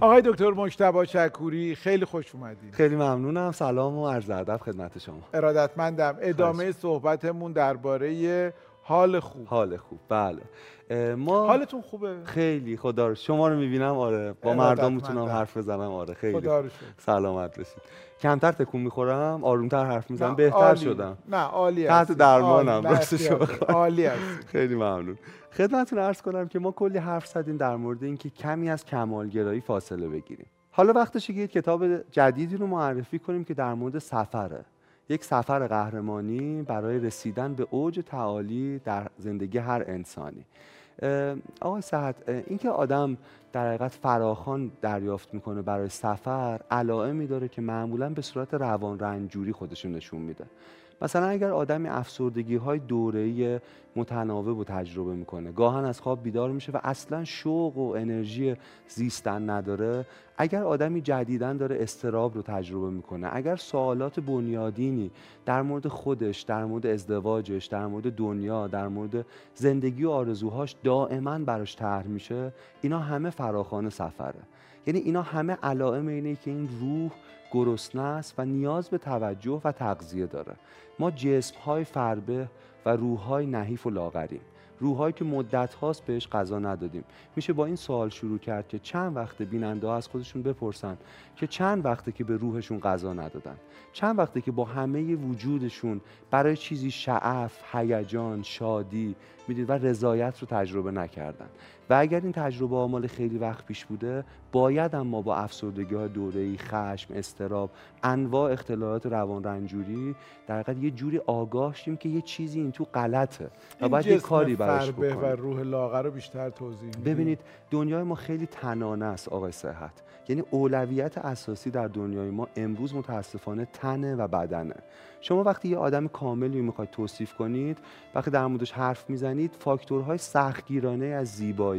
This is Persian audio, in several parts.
آقای دکتر مجتبی شکوری خیلی خوش اومدید خیلی ممنونم. سلام و عرض ادب خدمت شما. ارادتمندم. ادامه صحبتمون درباره حال خوب. حال خوب. بله. ما حالتون خوبه؟ خیلی. خدا رو شما رو می‌بینم. آره. با مردم می‌تونم حرف بزنم. آره خیلی. خدا رو سلامت باشید کمتر تکون می‌خورم؟ آرومتر حرف می‌زنم؟ بهتر شدم. نه عالی تحت درمانم. راستش عالی خیلی ممنون. خدمتتون عرض کنم که ما کلی حرف زدیم در مورد اینکه کمی از کمالگرایی فاصله بگیریم. حالا وقتشه که کتاب جدیدی رو معرفی کنیم که در مورد سفره. یک سفر قهرمانی برای رسیدن به اوج تعالی در زندگی هر انسانی. آقای صحت اینکه آدم در حقیقت فراخان دریافت می‌کنه برای سفر علائمی داره که معمولا به صورت روان رنجوری خودشون نشون میده. مثلا اگر آدمی افسردگی های دوره‌ای متناوب و تجربه می‌کنه گاهن از خواب بیدار میشه و اصلا شوق و انرژی زیستن نداره اگر آدمی جدیدن داره استراب رو تجربه می‌کنه اگر سوالات بنیادینی در مورد خودش در مورد ازدواجش در مورد دنیا در مورد زندگی و آرزوهاش دائما براش طرح میشه اینا همه فراخان سفره. یعنی اینا همه علائم اینه که این روح گرسنه است و نیاز به توجه و تغذیه داره. ما جسم های فربه و روح های نحیف و لاغریم. روحهایی که مدت هاست بهش غذا ندادیم. میشه با این سوال شروع کرد که چند وقت بیننده از خودشون بپرسن که چند وقته که به روحشون غذا ندادن؟ چند وقته که با همه وجودشون برای چیزی شعف، هیجان، شادی می‌دید و رضایت رو تجربه نکردن؟ و اگر این تجربه آمال خیلی وقت پیش بوده باید اما با افسردگی های دوره‌ای خشم استراب انواع اختلالات روان رنجوری در حقیقت یه جوری آگاه شیم که یه چیزی این تو غلطه و باید یه کاری براش بکنیم و روح لاغر رو بیشتر توضیح ببینید دنیای ما خیلی تنانه است آقای صحت. یعنی اولویت اساسی در دنیای ما امروز متاسفانه تنه و بدنه. شما وقتی یه آدم کاملی می‌خواید توصیف کنید وقتی در موردش حرف می‌زنید فاکتورهای سختگیرانه از زیبایی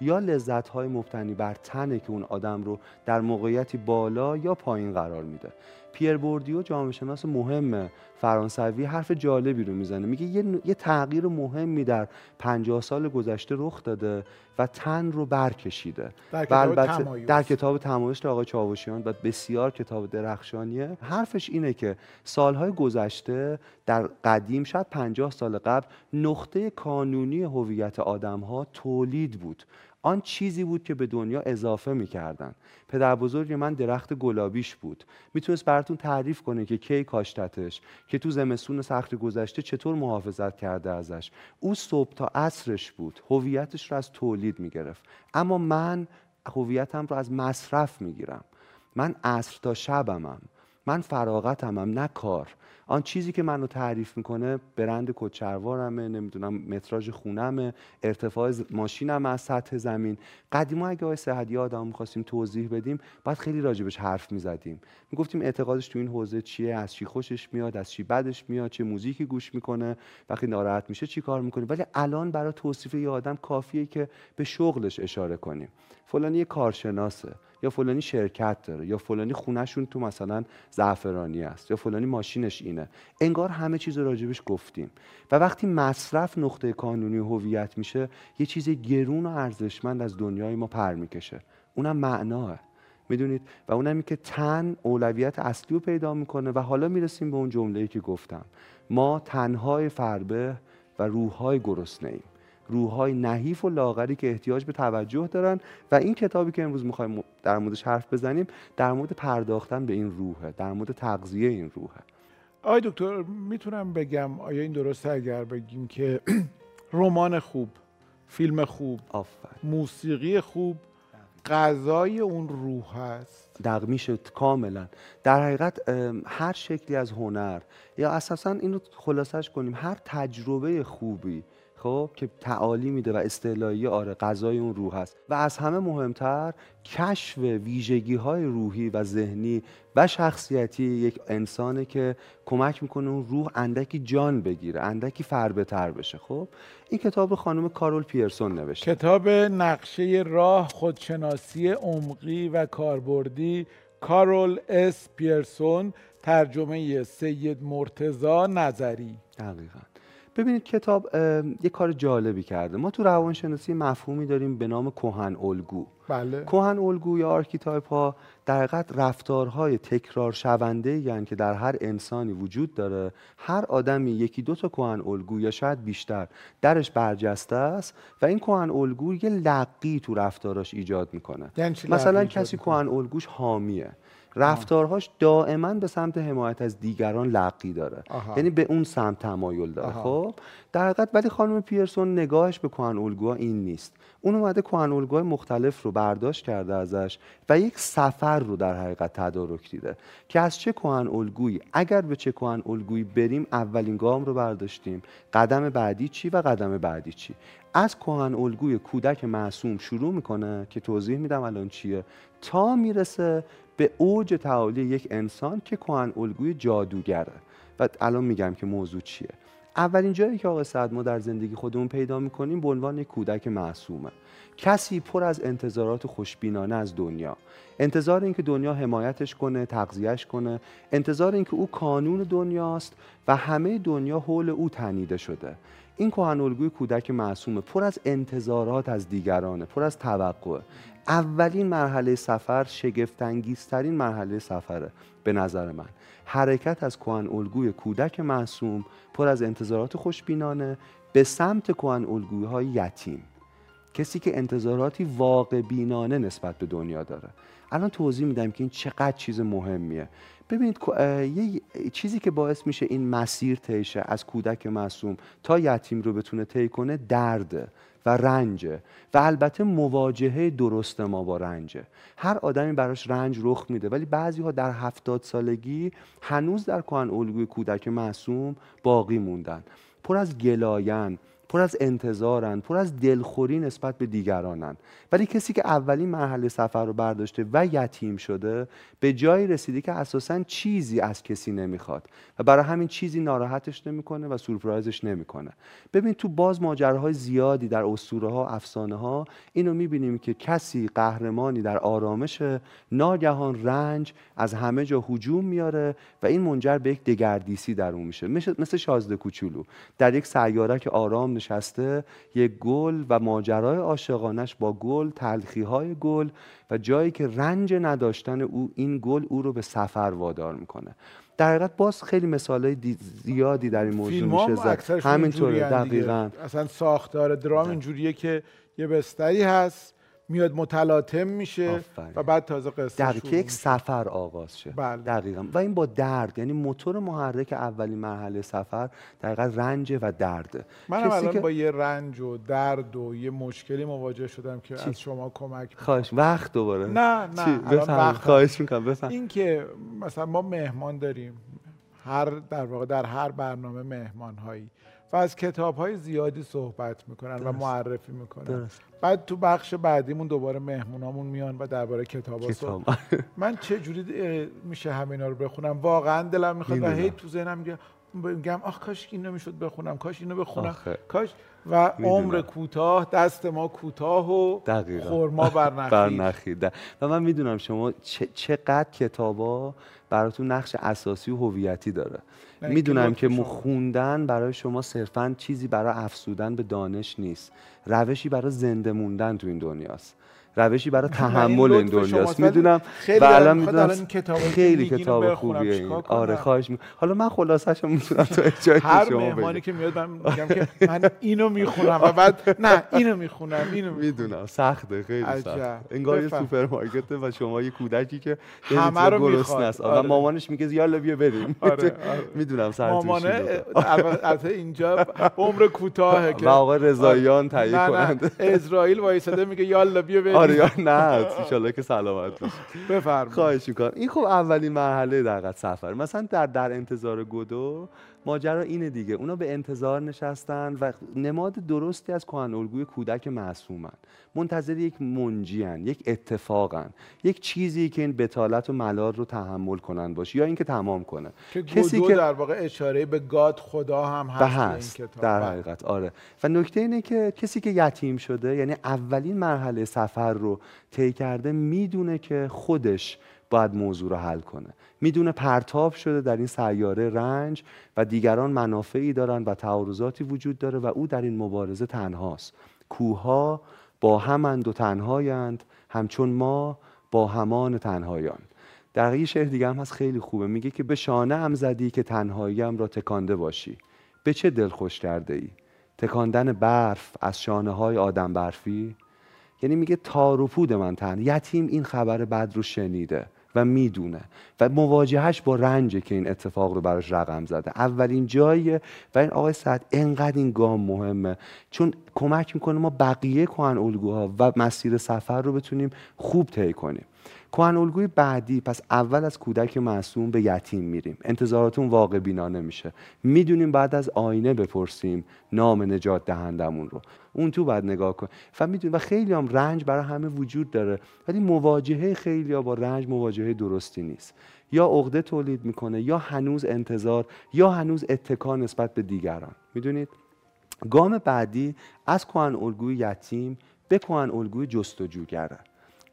یا لذتهای مبتنی بر تنه که اون آدم رو در موقعیتی بالا یا پایین قرار میده. پیر بوردیو جامعه شناس مهم فرانسوی حرف جالبی رو می‌زنه. میگه یه, یه تغییر مهمی در 50 سال گذشته رخ داده و تن رو برکشیده. در کتاب تمایز. در کتاب تمایز آقای چاوشیان و بسیار کتاب درخشانیه. حرفش اینه که سالهای گذشته در قدیم شاید 50 سال قبل نقطه کانونی هویت آدم ها تولید بود. آن چیزی بود که به دنیا اضافه می‌کردن. پدر بزرگ من درخت گلابیش بود. می‌تونست براتون تعریف کنه که کی کاشتتش که تو زمستون سخت گذشته چطور محافظت کرده ازش. او صبح تا عصرش بود. هویتش رو از تولید می‌گرفت. اما من هویتم رو از مصرف می‌گیرم. من عصر تا شبمم. من فراغتمم نه کار. آن چیزی که منو تعریف می‌کنه برند کچروارمه نمی‌دونم متراژ خونمه ارتفاع ماشینم از سطح زمین. قدیما اگه آقای صحتی آدم می‌خواستیم توضیح بدیم باید خیلی راجبش حرف می‌زدیم. می‌گفتیم اعتقادش تو این حوزه چیه از چی خوشش میاد از چی بدش میاد چه موزیکی گوش می‌کنه وقتی ناراحت میشه چی کار می‌کنه ولی الان برای توصیف یه آدم کافیه که به شغلش اشاره کنیم. فلانی یه کارشناسه. یا فلانی شرکت داره یا فلانی خونهشون تو مثلا زعفرانی است یا فلانی ماشینش اینه. انگار همه چیز راجبش گفتیم. و وقتی مصرف نقطه کانونی هویت میشه یه چیز گرون و ارزشمند از دنیای ما پر می‌کشه. اونم معناه. می‌دونید؟ و اونم که تن اولویت اصلی رو پیدا می‌کنه و حالا می‌رسیم به اون جمله‌ای که گفتم. ما تنهای فربه و روحهای گرسنه ایم روحهای نحیف و لاغری که احتیاج به توجه دارن و این کتابی که امروز می‌خوایم در موردش حرف بزنیم در مورد پرداختن به این روحه در مورد تغذیه این روحه. آقای دکتر می‌تونم بگم آیا این درسته اگر بگیم که رمان خوب فیلم خوب موسیقی خوب غذای اون روح هست دقمی شد کاملا. در حقیقت هر شکلی از هنر یا اساسا اینو خلاصش کنیم هر تجربه خوبی خب که تعالی میده و استعلایی آره غذای اون روح هست. و از همه مهمتر کشف ویژگی های روحی و ذهنی و شخصیتی یک انسانه که کمک می‌کنه اون روح اندکی جان بگیره اندکی فربه تر بشه. خب این کتاب رو خانم کارول پیرسون نوشته. کتاب نقشه راه خودشناسی عمقی و کاربردی کارول اس پیرسون ترجمه سید مرتزا نظری. دقیقا. ببینید کتاب یه کار جالبی کرده. ما تو روانشناسی مفهومی داریم به نام کهن الگو. بله. کهن الگو یا archetype ها در حقیقت رفتارهای تکرار شونده یعنی که در هر انسانی وجود داره. هر آدمی یکی دو تا کهن الگو یا شاید بیشتر درش برجسته است و این کهن الگو یه لقی تو رفتاراش ایجاد می‌کنه. یعنی مثلا کسی کهن الگوش حامیه. رفتارهاش دائما به سمت حمایت از دیگران لقی داره. یعنی به اون سمت تمایل داره. خب؟ در حقیقت ولی خانم پیرسون نگاهش به کوهن الگوها این نیست. اون اومده کوهن الگوهای مختلف رو برداشت کرده ازش و یک سفر رو در حقیقت تدارک دیده که از چه کوهن الگویی؟ اگر به چه کوهن الگویی بریم اولین گام رو برداشتیم. قدم بعدی چی و قدم بعدی چی؟ از کوهن الگوی کودک معصوم شروع می‌کنه که توضیح میدم الان چیه. تا می‌رسه به اوج تعالی یک انسان که کوهن الگوی جادوگره. و الان میگم که موضوع چیه؟ اولین جایی که آقای سعد ما در زندگی خودمون پیدا می‌کنیم به عنوان کودک معصومه. کسی پر از انتظارات خوشبینانه از دنیا. انتظار اینکه دنیا حمایتش کنه تغذیهش کنه. انتظار اینکه او کانون دنیاست و همه دنیا حول او تنیده شده. این کهن الگوی کودک معصومه پر از انتظارات از دیگرانه پر از توقع اولین مرحله سفر شگفتانگیزترین مرحله سفره به نظر من. حرکت از کهن الگوی کودک معصوم پر از انتظارات خوشبینانه به سمت کهن الگوهای یتیم. کسی که انتظاراتی واقع بینانه نسبت به دنیا داره. الان توضیح میدم که این چقدر چیز مهمیه. ببینید یه چیزی که باعث میشه این مسیر تیشه از کودک معصوم تا یتیم رو بتونه طی کنه درده و رنجه. و البته مواجهه درست ما با رنجه. هر آدمی براش رنج رخ میده ولی بعضی ها در هفتاد سالگی هنوز در کهن الگوی کودک معصوم باقی موندن. پر از گلاین پر از انتظارن پر از دلخوری نسبت به دیگرانن. ولی کسی که اولین مرحله سفر رو برداشته و یتیم شده به جایی رسیده که اساسا چیزی از کسی نمی‌خواد و برای همین چیزی ناراحتش نمی‌کنه و سورپرایزش نمی‌کنه. ببین تو باز ماجراهای زیادی در اسطوره ها افسانه ها اینو می‌بینیم که کسی قهرمانی در آرامش ناگهان رنج از همه جا هجوم میاره و این منجر به یک دگردیسی در اون میشه. مثل شازده کوچولو. در یک سیاره که آرام نشسته یک گل و ماجرای عاشقانش با گل تلخی های گل و جایی که رنج نداشتن او این گل او رو به سفر وادار می‌کنه. در حقیقت باز خیلی مثال زیادی در این موضوع میشه زد. همینطوره دقیقا. اصلا ساختار درام اینجوریه که یه بستری هست میاد متلاطم میشه و بعد تازه قصه در که یک سفر آغاز شه. بله. دقیقا. و این با درد یعنی موتور محرک اولین مرحله سفر دقیقا رنج و درده من الان که... با یه رنج و درد و یه مشکلی مواجه شدم که چی؟ از شما کمک خواهش وقت دوباره. نه نه. الان خواهش می‌کنم بفهم. این که مثلا ما مهمان داریم هر در واقع در هر برنامه مهمان هایی و از کتاب های زیادی صحبت می‌کنن و معرفی می‌کنن. بعد تو بخش بعدیمون دوباره مهمونامون میان و درباره کتاب ها کتاب. من چه جوری میشه همینا رو بخونم؟ واقعا دلم می‌خواد و هی تو ذهنم میگم آخ کاش اینو می‌شد بخونم کاش اینو بخونم. آخه. کاش و عمر کوتاه دست ما کوتاه و خورما برنخید و من می‌دونم شما چقدر کتابا براتون نقش اساسی و هویتی داره. می‌دونم که خوندن برای شما صرفا چیزی برای افسودن به دانش نیست. روشی برای زنده موندن تو این دنیاست. روشی برای تحمل این دنیاست. می‌دونم. و الان می‌دونم خیلی کتاب خوبیه این. آره خواهش می... حالا من خلاصش رو می‌تونم تو اجای هر مهمانی که میاد من میگم که من اینو می‌خونم و بعد نه اینو می‌خونم اینو می‌دونم. سخته خیلی سخت انگار یه سوپرمارکت و شما یه کودکی که همه رو گرسنه است. و مامانش میگه یالا بیا بریم. آره، می‌دونم سر مامانه البته اینجا عمر کوتاهه و آقای رضاییان تهیه کنند اسرائیل وایساده میگه یالا بیا بریم. آره نه ان که سلامت باشی بفرمایید. خواهش می‌کنم. این خب اولین مرحله در سفر. مثلا در در انتظار گودو ماجرا اینه دیگه. اونا به انتظار نشستن و نماد درستی از کهن الگوی کودک معصومن. منتظر یک منجیان یک اتفاقن یک چیزی که این بتالت و ملال رو تحمل کنن باشه یا اینکه تمام کنه. که کسی که در واقع اشاره به گاد خدا هم هست, هست در حقیقت. آره. و نکته اینه که کسی که یتیم شده یعنی اولین مرحله سفر رو طی کرده می‌دونه که خودش باید موضوع رو حل کنه. می‌دونه پرتاب شده در این سیاره رنج و دیگران منافعی دارن و تعارضاتی وجود داره و او در این مبارزه تنهاست. کوها با همند و تنهایند همچون ما با همان تنهایان. در یه شعر دیگه هم هست خیلی خوبه. میگه که به شانه هم زدی که تنهاییم را تکانده باشی. به چه دل خوش کرده ای تکاندن برف از شانه های آدم برفی؟ یعنی میگه تار و پود من تن. یتیم این خبر بد رو شنیده. و می‌دونه. و مواجهش با رنجه که این اتفاق رو براش رقم زده. اولین جاییه و این آقای سعد انقدر این گام مهمه. چون کمک می‌کنه ما بقیه کهن الگوها و مسیر سفر رو بتونیم خوب طی کنیم. کهن الگوی بعدی پس اول از کودک معصوم به یتیم میریم. انتظاراتون واقع بینانه میشه. می‌دونیم بعد از آینه بپرسیم نام نجات دهندمون رو. اون تو بعد نگاه کن. و می‌دونیم و خیلی هم رنج برای همه وجود داره. ولی مواجهه خیلی ها با رنج مواجهه درستی نیست. یا عقده تولید می‌کنه یا هنوز انتظار یا هنوز اتکا نسبت به دیگران. می‌دونید؟ گام بعدی از کهن الگوی یتیم به کهن الگوی جستجوگره.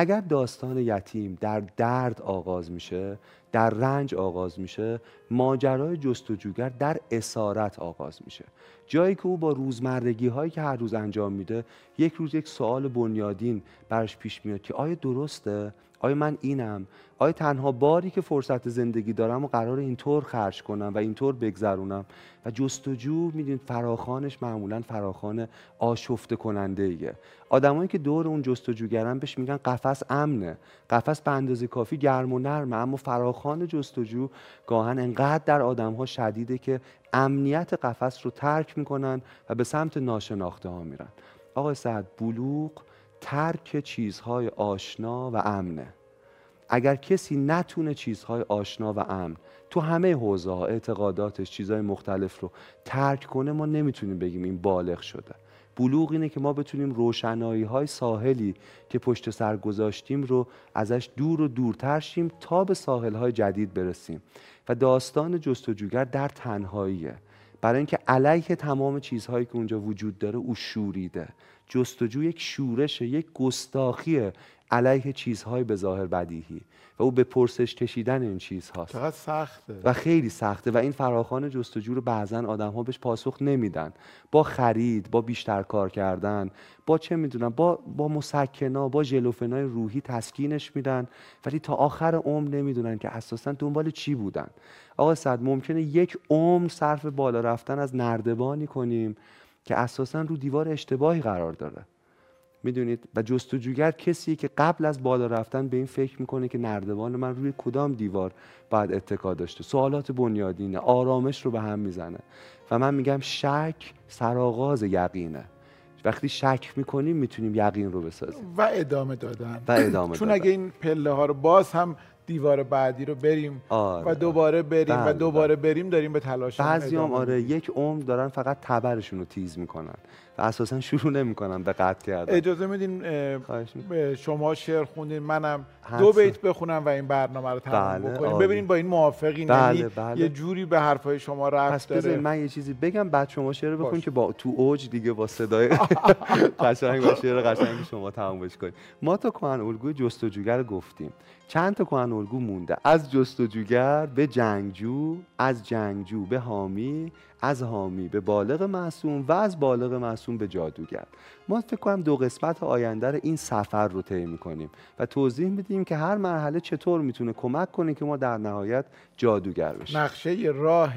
اگر داستان یتیم در درد آغاز میشه در رنج آغاز میشه ماجرای جستجوگر در اسارت آغاز میشه. جایی که او با روزمرگی هایی که هر روز انجام میده یک روز یک سوال بنیادین برش پیش میاد که آیا درسته؟ آیا من اینم؟ آیا تنها باری که فرصت زندگی دارم و قرار اینطور خرج کنم و اینطور بگذرونم؟ و جستجو می‌دونید فراخانش معمولا فراخان آشفته کننده ایه آدمایی که دور اون جستجوگرن بهش میگن قفس امنه. قفس به اندازه کافی گرم و نرمه اما فراخان جستجو گاهن انقدر در آدم ها شدیده که امنیت قفس رو ترک می‌کنن و به سمت ناشناخته ها میرن. آقای سعد بلوغ ترک چیزهای آشنا و امنه. اگر کسی نتونه چیزهای آشنا و امن تو همه حوزه ها اعتقاداتش چیزهای مختلف رو ترک کنه ما نمی‌تونیم بگیم این بالغ شده. بلوغ اینه که ما بتونیم روشنایی های ساحلی که پشت سر گذاشتیم رو ازش دور و دورتر شیم تا به ساحل های جدید برسیم. و داستان جستجوگر در تنهاییه. برای اینکه علیه تمام چیزهایی که اونجا وجود داره او شوریده. جستجو یک شورش یک گستاخی علیه چیزهای به ظاهر بدیهی و او به پرسش کشیدن این چیزهاست. چقدر سخته. و خیلی سخته و این فراخان جستجو رو بعضا آدم ها بهش پاسخ نمیدن. با خرید با بیشتر کار کردن با چه می‌دونم با با مسکنا با ژلوفنای روحی تسکینش میدن. ولی تا آخر عمر نمی‌دونن که اساسا دنبال چی بودن. آقا صد ممکنه یک عمر صرف بالا رفتن از نردبانی کنیم که اساسا رو دیوار اشتباهی قرار داره. می‌دونید؟ و جستجوگر کسی که قبل از بالا رفتن به این فکر می‌کنه که نردبان من روی کدام دیوار باید اتکا داشته. سوالات بنیادینه آرامش رو به هم می‌زنه. و من میگم شک سرآغاز یقینه. وقتی شک می‌کنیم می‌تونیم یقین رو بسازیم. و ادامه دادن. و ادامه چون اگه این پله ها رو باز هم دیوار بعدی رو بریم آره. و دوباره بریم و بله، دوباره بله. بریم داریم به تلاش بعضی هم آره یک عمر دارن فقط تبرشون رو تیز می‌کنن و اساسا شروع نمی‌کنن به قطع کردن. اجازه میدین شما شعر خوندین منم دو بیت بخونم و این برنامه رو تمام بله، بکنیم. ببینین با این موافقین بله، یعنی بله. یه جوری به حرفای شما رفت داره. من یه چیزی بگم بعد شما شعر بخونید که با تو اوج دیگه با صدای قشنگ و شعر قشنگ شما تمامش کنید ما تا کهن الگوی جستجوگر گفتیم. چند تا کهن الگو مونده؟ از جستجوگر به جنگجو از جنگجو به حامی از حامی به بالغ معصوم و از بالغ معصوم به جادوگر. ما فکر کنم دو قسمت آینده این سفر رو طی می‌کنیم و توضیح میدیم که هر مرحله چطور می‌تونه کمک کنه که ما در نهایت جادوگر بشیم. نقشه راه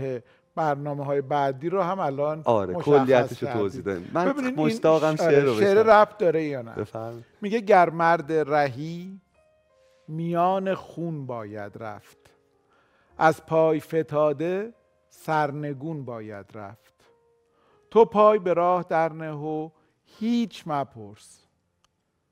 برنامه های بعدی رو هم الان آره کلیتش رو توضیح دادیم. من مشتاقم شعر رو شعر ربط داره یا نه؟ میگه گر مرد رهی میان خون باید رفت. از پای فتاده سرنگون باید رفت. تو پای به راه در نه و هیچ مپرس.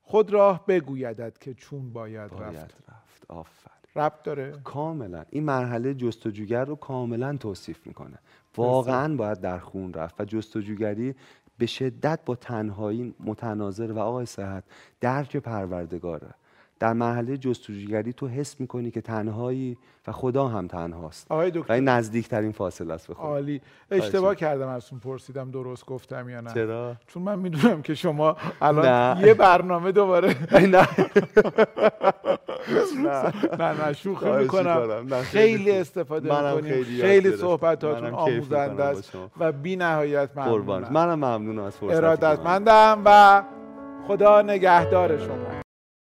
خود راه بگویدد که چون باید, باید رفت, رفت. آفر ربط داره؟ کاملا. این مرحله جستجوگر رو کاملا توصیف می‌کنه. واقعا باید در خون رفت و جستجوگری به شدت با تنهایی متناظر و آقای صحت درک پروردگاره. در مرحله جستجوگری تو حس می‌کنی که تنهایی و خدا هم تنهاست. آقای دکتر و این نزدیکترین فاصله است به خدا. عالی. اشتباه کردم ازتون پرسیدم درست گفتم یا نه. چرا؟ چون من می‌دونم که شما الان یه برنامه دوباره نه. نه. نه شوخی می‌کنم. خیلی استفاده می‌کنیم. خیلی صحبتاتون آموزنده است و بی نهایت ممنونم منم ممنونم از فرصت ارادتمندم و خدا نگهدار شما.